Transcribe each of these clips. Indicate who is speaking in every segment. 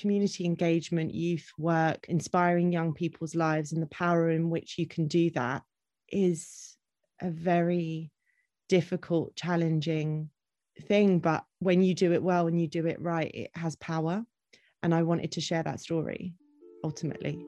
Speaker 1: community engagement, youth work, inspiring young people's lives, and the power in which you can do that is a very difficult, challenging thing. But when you do it well and you do it right, it has power. And I wanted to share that story ultimately.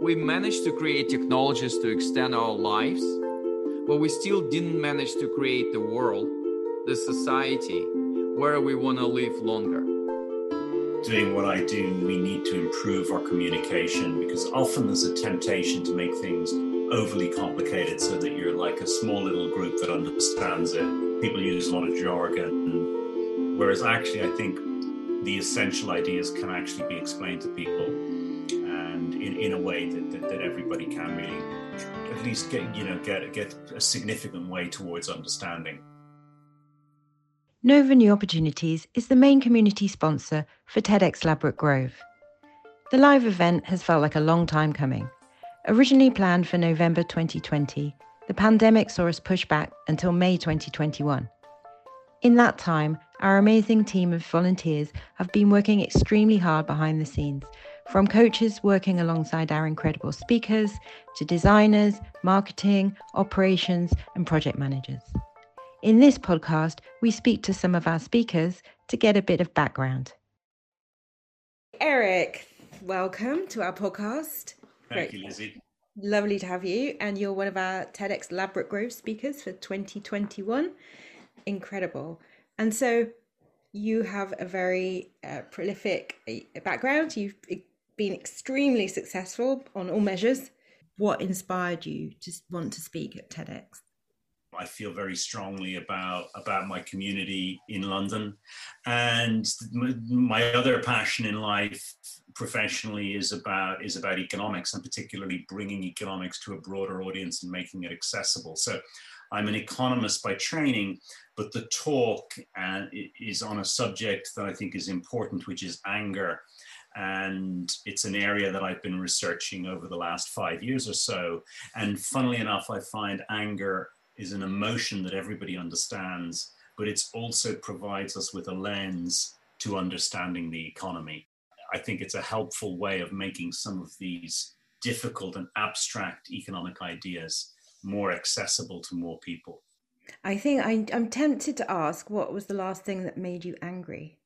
Speaker 2: We managed to create technologies to extend our lives, but we still didn't manage to create the world, the society where we want to live longer.
Speaker 3: Doing what I do, we need to improve our communication because often there's a temptation to make things overly complicated so that you're like a small little group that understands it. People use a lot of jargon, whereas actually, I think the essential ideas can actually be explained to people and in, in a way that, that, that everybody can really at least get you know get get a significant way towards understanding.
Speaker 4: Nova New Opportunities is the main community sponsor for TEDx Ladbroke Grove. The live event has felt like a long time coming. Originally planned for November 2020, the pandemic saw us push back until May 2021. In that time, our amazing team of volunteers have been working extremely hard behind the scenes, from coaches working alongside our incredible speakers to designers, marketing, operations, and project managers. In this podcast, we speak to some of our speakers to get a bit of background. Eric, welcome to our podcast.
Speaker 3: Thank Great. you, Lizzie.
Speaker 4: Lovely to have you. And you're one of our TEDx Ladbroke Grove speakers for 2021 incredible. And so you have a very uh, prolific uh, background. You've been extremely successful on all measures. What inspired you to want to speak at TEDx?
Speaker 3: I feel very strongly about about my community in London, and my other passion in life, professionally, is about is about economics, and particularly bringing economics to a broader audience and making it accessible. So, I'm an economist by training, but the talk uh, is on a subject that I think is important, which is anger. And it's an area that I've been researching over the last five years or so. And funnily enough, I find anger is an emotion that everybody understands, but it also provides us with a lens to understanding the economy. I think it's a helpful way of making some of these difficult and abstract economic ideas more accessible to more people.
Speaker 4: I think I, I'm tempted to ask what was the last thing that made you angry?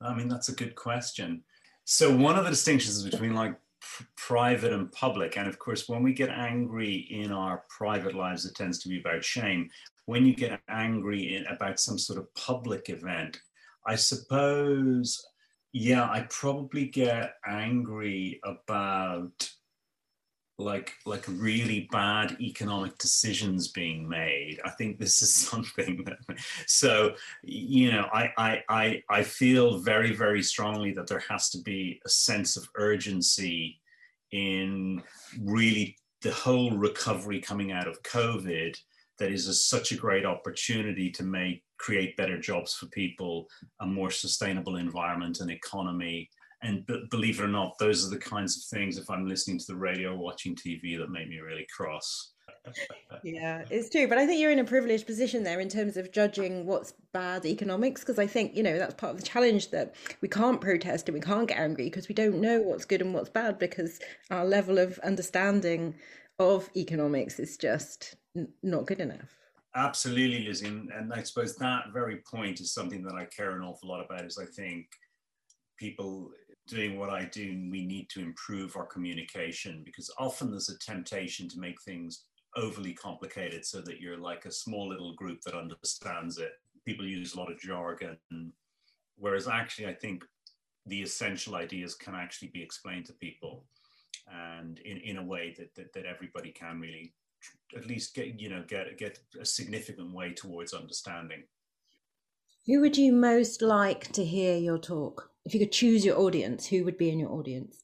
Speaker 3: I mean, that's a good question. So, one of the distinctions between like private and public, and of course, when we get angry in our private lives, it tends to be about shame. When you get angry in, about some sort of public event, I suppose, yeah, I probably get angry about like like really bad economic decisions being made. I think this is something that so you know I, I i i feel very very strongly that there has to be a sense of urgency in really the whole recovery coming out of covid that is a, such a great opportunity to make create better jobs for people a more sustainable environment and economy and b- believe it or not, those are the kinds of things, if I'm listening to the radio or watching TV, that make me really cross.
Speaker 4: yeah, it's true. But I think you're in a privileged position there in terms of judging what's bad economics, because I think, you know, that's part of the challenge that we can't protest and we can't get angry because we don't know what's good and what's bad because our level of understanding of economics is just n- not good enough.
Speaker 3: Absolutely, Lizzie. And, and I suppose that very point is something that I care an awful lot about is I think people doing what I do, we need to improve our communication because often there's a temptation to make things overly complicated so that you're like a small little group that understands it. People use a lot of jargon, whereas actually, I think the essential ideas can actually be explained to people and in, in a way that, that, that everybody can really at least get you know get get a significant way towards understanding.
Speaker 4: Who would you most like to hear your talk if you could choose your audience, who would be in your audience?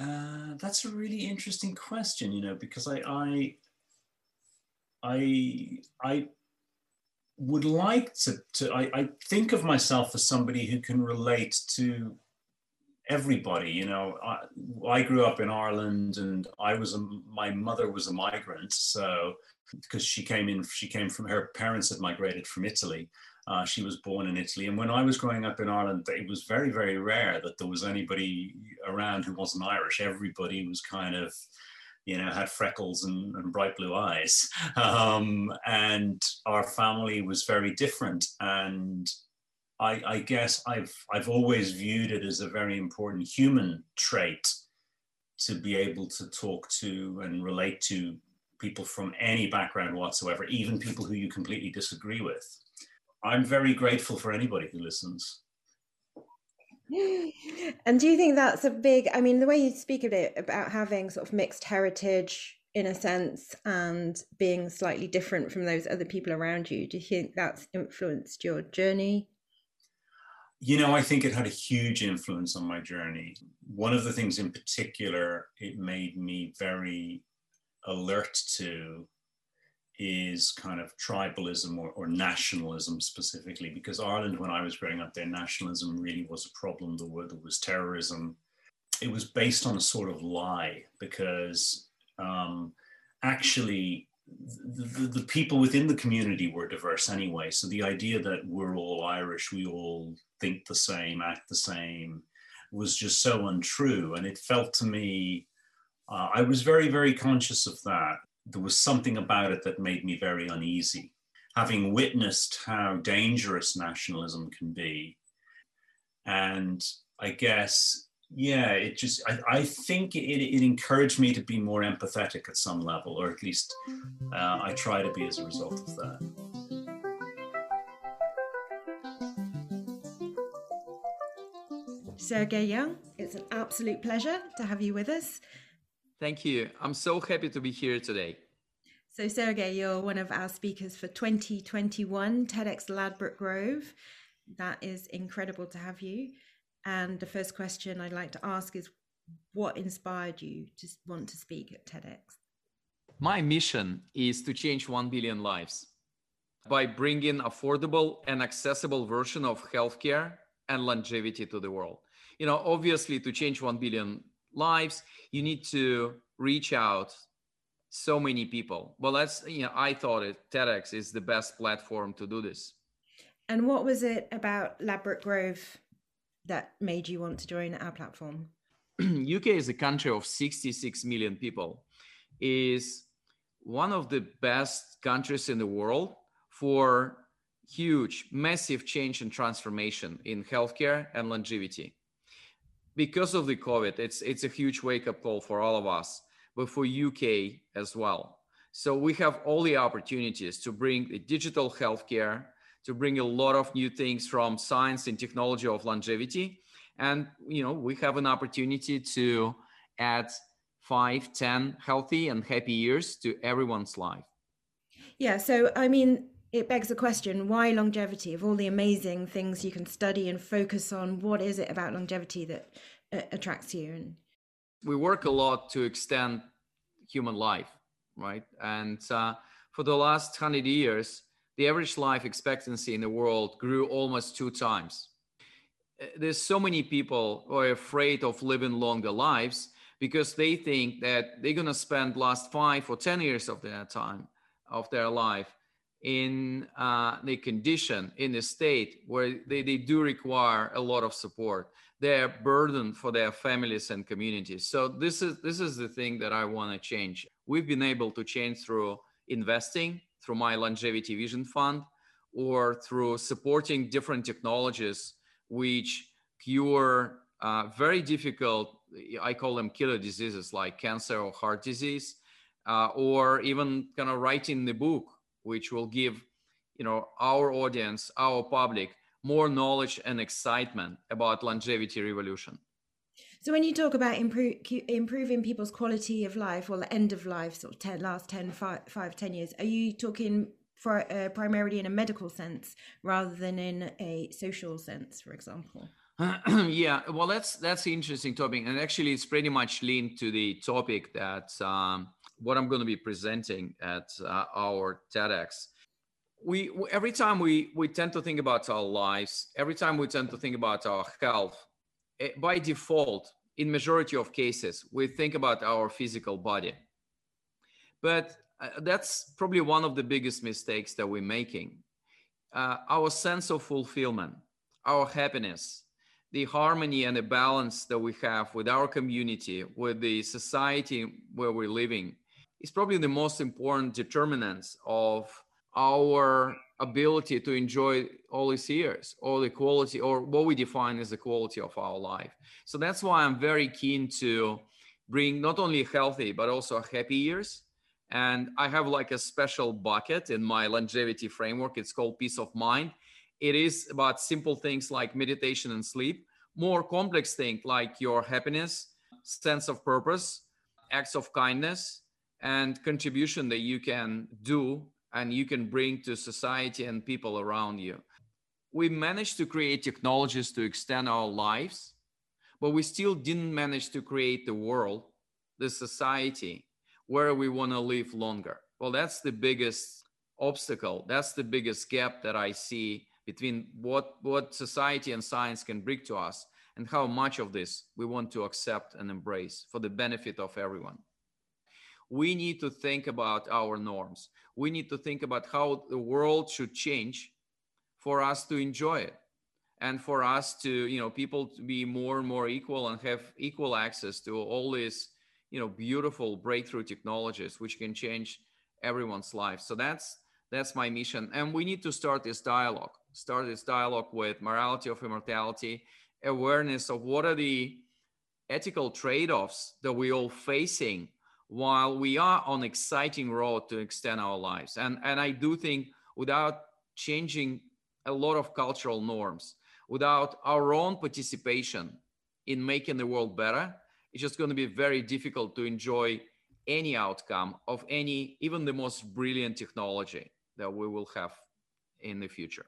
Speaker 3: Uh, that's a really interesting question, you know, because I, I, I, I would like to, to I, I think of myself as somebody who can relate to everybody. You know, I, I grew up in Ireland, and I was a, my mother was a migrant, so because she came in, she came from her parents had migrated from Italy, Uh, she was born in Italy. And when I was growing up in Ireland, it was very, very rare that there was anybody around who wasn't Irish. Everybody was kind of, you know, had freckles and, and bright blue eyes. Um, and our family was very different. And I, I, guess I've, I've always viewed it as a very important human trait to be able to talk to and relate to people from any background whatsoever, even people who you completely disagree with. I'm very grateful for anybody who listens.
Speaker 4: And do you think that's a big, I mean, the way you speak of it about having sort of mixed heritage in a sense and being slightly different from those other people around you, do you think that's influenced your journey?
Speaker 3: You know, I think it had a huge influence on my journey. One of the things in particular it made me very alert to is kind of tribalism or, or, nationalism specifically, because Ireland, when I was growing up there, nationalism really was a problem. There, were, there was terrorism. It was based on a sort of lie, because um, actually the, the, the, people within the community were diverse anyway. So the idea that we're all Irish, we all think the same, act the same, was just so untrue. And it felt to me, uh, I was very, very conscious of that there was something about it that made me very uneasy. Having witnessed how dangerous nationalism can be, and I guess, yeah, it just, I, I think it, it encouraged me to be more empathetic at some level, or at least uh, I try to be as a result of that.
Speaker 4: Sergey Young, it's an absolute pleasure to have you with us.
Speaker 2: Thank you. I'm so happy to be here today.
Speaker 4: So, Sergey, you're one of our speakers for 2021 TEDx Ladbroke Grove. That is incredible to have you. And the first question I'd like to ask is what inspired you to want to speak at TEDx?
Speaker 2: My mission is to change 1 billion lives by bringing affordable and accessible version of healthcare and longevity to the world. You know, obviously to change 1 billion lives, you need to reach out so many people. Well, that's, you know, I thought it, TEDx is the best platform to do this.
Speaker 4: And what was it about Ladbroke Grove that made you want to join our platform?
Speaker 2: UK is a country of 66 million people, is one of the best countries in the world for huge, massive change and transformation in healthcare and longevity because of the COVID, it's it's a huge wake up call for all of us, but for UK as well. So we have all the opportunities to bring the digital healthcare, to bring a lot of new things from science and technology of longevity, and you know we have an opportunity to add five, ten healthy and happy years to everyone's life.
Speaker 4: Yeah. So I mean, it begs the question why longevity? Of all the amazing things you can study and focus on what is it about longevity that uh, attracts you? And
Speaker 2: we work a lot to extend human life right? And uh, for the last 100 years the average life expectancy in the world grew almost two times. Uh, there's so many people who are afraid of living longer lives because they think that they're going to spend last five or ten years of their time of their life in uh, the condition in the state where they, they do require a lot of support. They're burden for their families and communities. So this is this is the thing that i want to change. We've been able to change through investing through my longevity vision fund or through supporting different technologies which cure uh, very difficult i call them killer diseases like cancer or heart disease uh, or even kind of writing the book which will give you know our audience our public more knowledge and excitement about longevity revolution.
Speaker 4: So when you talk about improve, improving people's quality of life or the end of life sort of 10, last 10 5, 5 10 years are you talking for, uh, primarily in a medical sense rather than in a social sense for example?
Speaker 2: Yeah well that's that's interesting topic and actually it's pretty much linked to the topic that um, what I'm going to be presenting at uh, our TEDx. We every time we we tend to think about our lives, every time we tend to think about our health, it, eh, by default, in majority of cases, we think about our physical body. But uh, that's probably one of the biggest mistakes that we're making. uh, our sense of fulfillment, our happiness, the harmony and the balance that we have with our community, with the society where we're living, is probably the most important determinants of our ability to enjoy all these years or the quality or what we define as the quality of our life. So that's why I'm very keen to bring not only healthy but also happy years. And I have like a special bucket in my longevity framework. It's called peace of mind. It is about simple things like meditation and sleep, more complex things like your happiness, sense of purpose, acts of kindness, and contribution that you can do and you can bring to society and people around you. We managed to create technologies to extend our lives, but we still didn't manage to create the world, the society where we want to live longer. Well, that's the biggest obstacle. That's the biggest gap that I see between what, what society and science can bring to us and how much of this we want to accept and embrace for the benefit of everyone we need to think about our norms. We need to think about how the world should change for us to enjoy it and for us to, you know, people to be more and more equal and have equal access to all these, you know, beautiful breakthrough technologies which can change everyone's life. So that's that's my mission. And we need to start this dialogue, start this dialogue with morality of immortality, awareness of what are the ethical trade-offs that we're all facing while we are on exciting road to extend our lives and and i do think without changing a lot of cultural norms without our own participation in making the world better it's just going to be very difficult to enjoy any outcome of any even the most brilliant technology that we will have in the future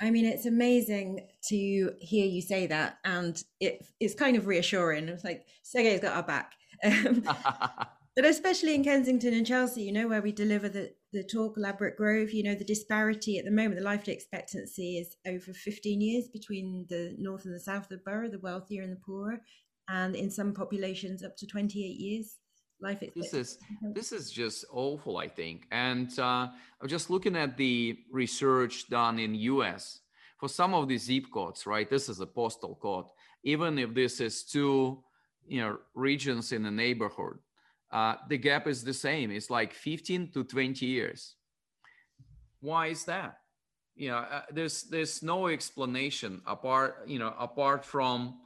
Speaker 4: I mean, it's amazing to hear you say that, and it, it's kind of reassuring. It's like Sergey's got our back. Um, but especially in Kensington and Chelsea, you know, where we deliver the, the talk, Ladbroke Grove, you know, the disparity at the moment, the life expectancy is over 15 years between the north and the south of the borough, the wealthier and the poorer, and in some populations up to 28 years. Life
Speaker 2: expectancy. This is this is just awful, I think. And uh, I'm just looking at the research done in U.S. for some of the zip codes, right? This is a postal code. Even if this is two you know regions in a neighborhood uh, the gap is the same. It's like 15 to 20 years. Why is that? You know uh, there's there's no explanation apart you know apart from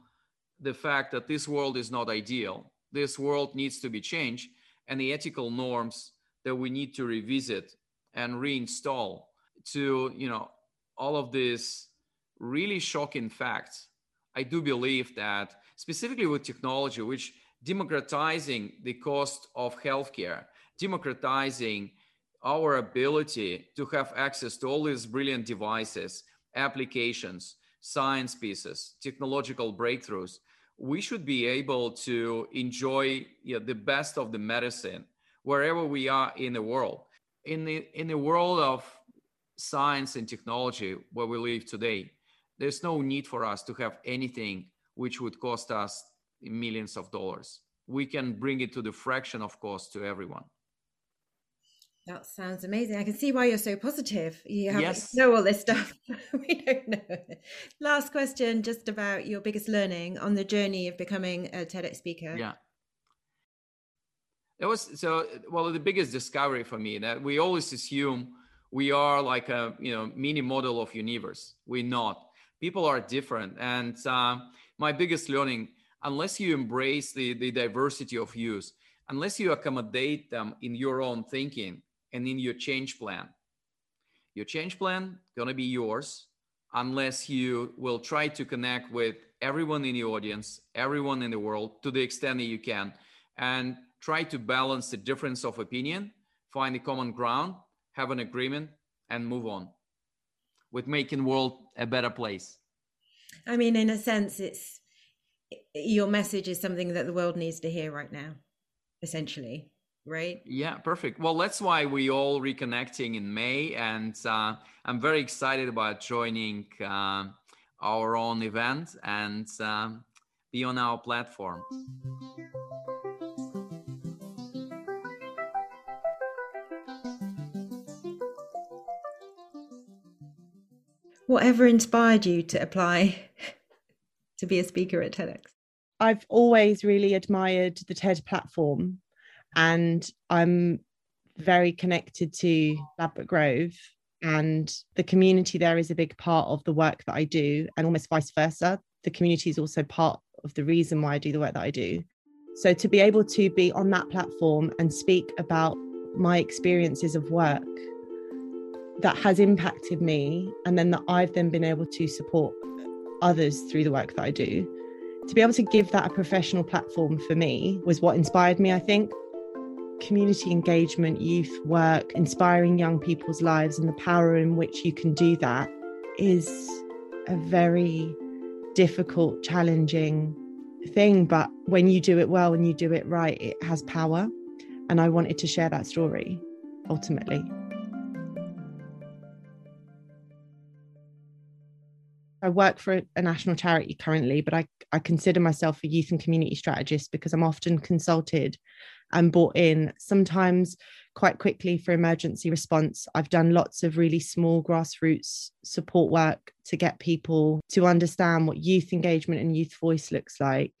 Speaker 2: the fact that this world is not ideal. This world needs to be changed and the ethical norms that we need to revisit and reinstall to you know all of these really shocking facts i do believe that specifically with technology, which democratizing the cost of healthcare, democratizing our ability to have access to all these brilliant devices, applications, science pieces, technological breakthroughs, we should be able to enjoy you know, the best of the medicine wherever we are in the world. In the in the world of science and technology where we live today, there's no need for us to have anything which would cost us millions of dollars. We can bring it to the fraction of cost to everyone.
Speaker 4: That sounds amazing. I can see why you're so positive. You have yes. know all this stuff. we don't know. Last question, just about your biggest learning on the journey of becoming a TEDx speaker.
Speaker 2: Yeah. It was so well the biggest discovery for me that we always assume we are like a you know mini model of universe. We're not. People are different, and uh, my biggest learning unless you embrace the, the diversity of views unless you accommodate them in your own thinking and in your change plan your change plan gonna be yours unless you will try to connect with everyone in the audience everyone in the world to the extent that you can and try to balance the difference of opinion find a common ground have an agreement and move on with making world a better place
Speaker 4: I mean, in a sense, it's your message is something that the world needs to hear right now, essentially, right?
Speaker 2: Yeah, perfect. Well, that's why we all reconnecting in May, and uh, I'm very excited about joining uh, our own event and uh, be on our platform.
Speaker 4: Whatever inspired you to apply to be a speaker at TEDx?
Speaker 1: I've always really admired the TED platform, and I'm very connected to Ladbroke Grove. And the community there is a big part of the work that I do, and almost vice versa. The community is also part of the reason why I do the work that I do. So to be able to be on that platform and speak about my experiences of work that has impacted me, and then that I've then been able to support others through the work that I do, to be able to give that a professional platform for me was what inspired me, I think. Community engagement, youth work, inspiring young people's lives, and the power in which you can do that is a very difficult, challenging thing. But when you do it well and you do it right, it has power. And I wanted to share that story ultimately. I work for a national charity currently, but I, I consider myself a youth and community strategist because I'm often consulted and brought in, sometimes quite quickly for emergency response. I've done lots of really small grassroots support work to get people to understand what youth engagement and youth voice looks like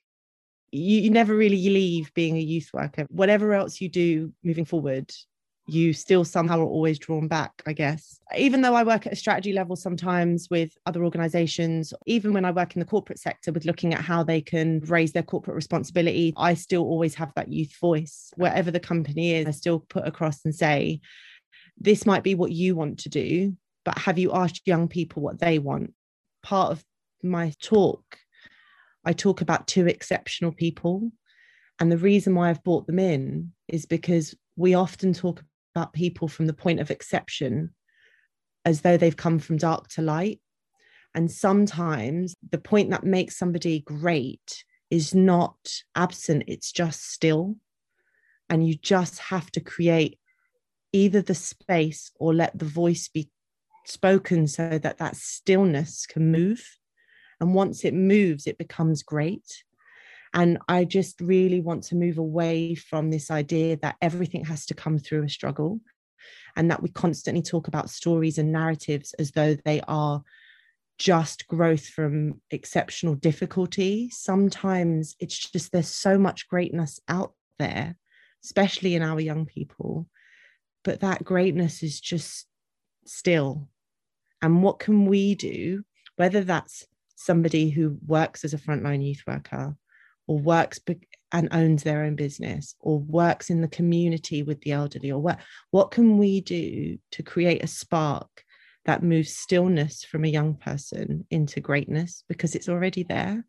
Speaker 1: you, you never really leave being a youth worker. Whatever else you do moving forward, you still somehow are always drawn back, I guess. Even though I work at a strategy level sometimes with other organizations, even when I work in the corporate sector with looking at how they can raise their corporate responsibility, I still always have that youth voice. Wherever the company is, I still put across and say, this might be what you want to do, but have you asked young people what they want? Part of my talk I talk about two exceptional people. And the reason why I've brought them in is because we often talk about people from the point of exception as though they've come from dark to light. And sometimes the point that makes somebody great is not absent, it's just still. And you just have to create either the space or let the voice be spoken so that that stillness can move. And once it moves, it becomes great. And I just really want to move away from this idea that everything has to come through a struggle and that we constantly talk about stories and narratives as though they are just growth from exceptional difficulty. Sometimes it's just there's so much greatness out there, especially in our young people. But that greatness is just still. And what can we do, whether that's somebody who works as a frontline youth worker or works be- and owns their own business or works in the community with the elderly or what what can we do to create a spark that moves stillness from a young person into greatness? Because it's already there.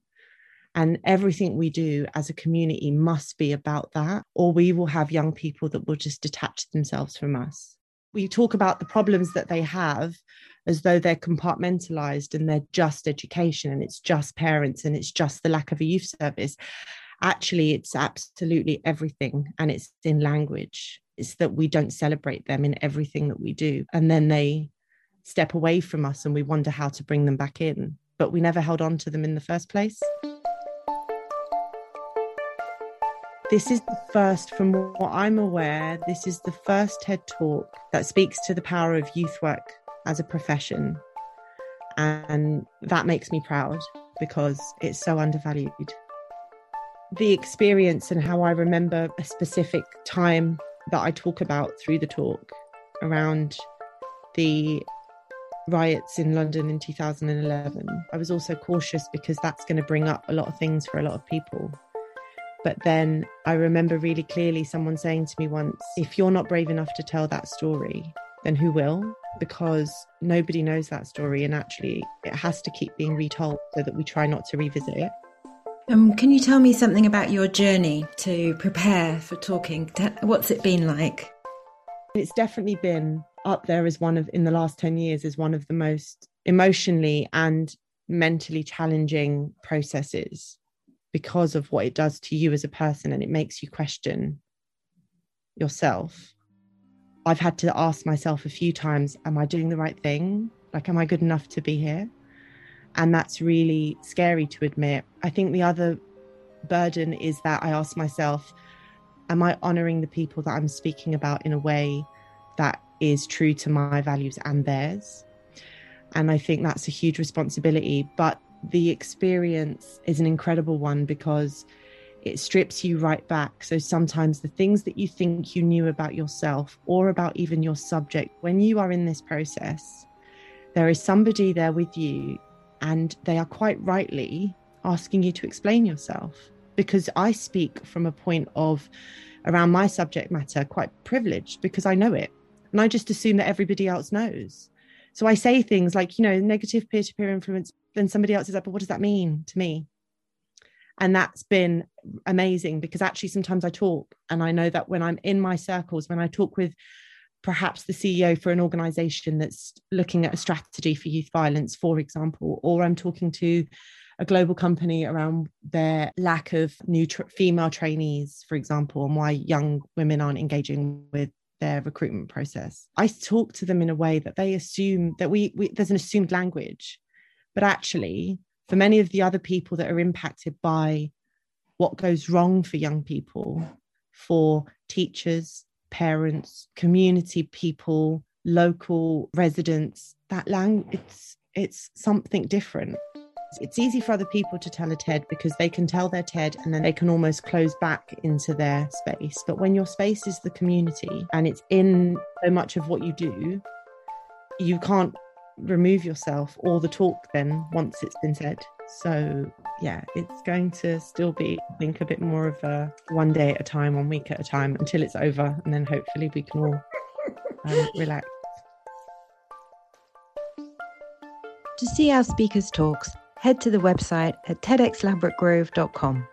Speaker 1: And everything we do as a community must be about that or we will have young people that will just detach themselves from us we talk about the problems that they have as though they're compartmentalized and they're just education and it's just parents and it's just the lack of a youth service. Actually it's absolutely everything and it's in language. It's that we don't celebrate them in everything that we do. And then they step away from us and we wonder how to bring them back in but we never held on to them in the first place This is the first, from what I'm aware, this is the first TED talk that speaks to the power of youth work as a profession. And that makes me proud because it's so undervalued. The experience and how I remember a specific time that I talk about through the talk around the riots in London in 2011. I was also cautious because that's going to bring up a lot of things for a lot of people. But then I remember really clearly someone saying to me once, if you're not brave enough to tell that story, then who will? Because nobody knows that story. And actually, it has to keep being retold so that we try not to revisit it.
Speaker 4: Um, can you tell me something about your journey to prepare for talking? What's it been like?
Speaker 1: It's definitely been up there as one of, in the last 10 years, as one of the most emotionally and mentally challenging processes because of what it does to you as a person and it makes you question yourself. I've had to ask myself a few times, Am I doing the right thing? Like, am I good enough to be here? And that's really scary to admit. I think the other burden is that I ask myself, Am I honoring the people that I'm speaking about in a way that is true to my values and theirs? And I think that's a huge responsibility. But the experience is an incredible one because it strips you right back. So sometimes the things that you think you knew about yourself or about even your subject, when you are in this process, there is somebody there with you, and they are quite rightly asking you to explain yourself. Because I speak from a point of around my subject matter quite privileged because I know it. And I just assume that everybody else knows. So I say things like, you know, negative peer to peer influence. Then somebody else is like, but what does that mean to me? And that's been amazing because actually sometimes I talk and I know that when I'm in my circles, when I talk with perhaps the CEO for an organization that's looking at a strategy for youth violence, for example, or I'm talking to a global company around their lack of new tra- female trainees, for example, and why young women aren't engaging with their recruitment process. I talk to them in a way that they assume that we, we there's an assumed language, but actually, for many of the other people that are impacted by what goes wrong for young people, for teachers, parents, community people, local residents, that language it's it's something different. It's easy for other people to tell a TED because they can tell their TED and then they can almost close back into their space. But when your space is the community and it's in so much of what you do, you can't remove yourself or the talk then once it's been said. So, yeah, it's going to still be, I think, a bit more of a one day at a time, one week at a time until it's over. And then hopefully we can all um, relax.
Speaker 4: To see our speakers' talks, head to the website at tedxladbrokegrove.com.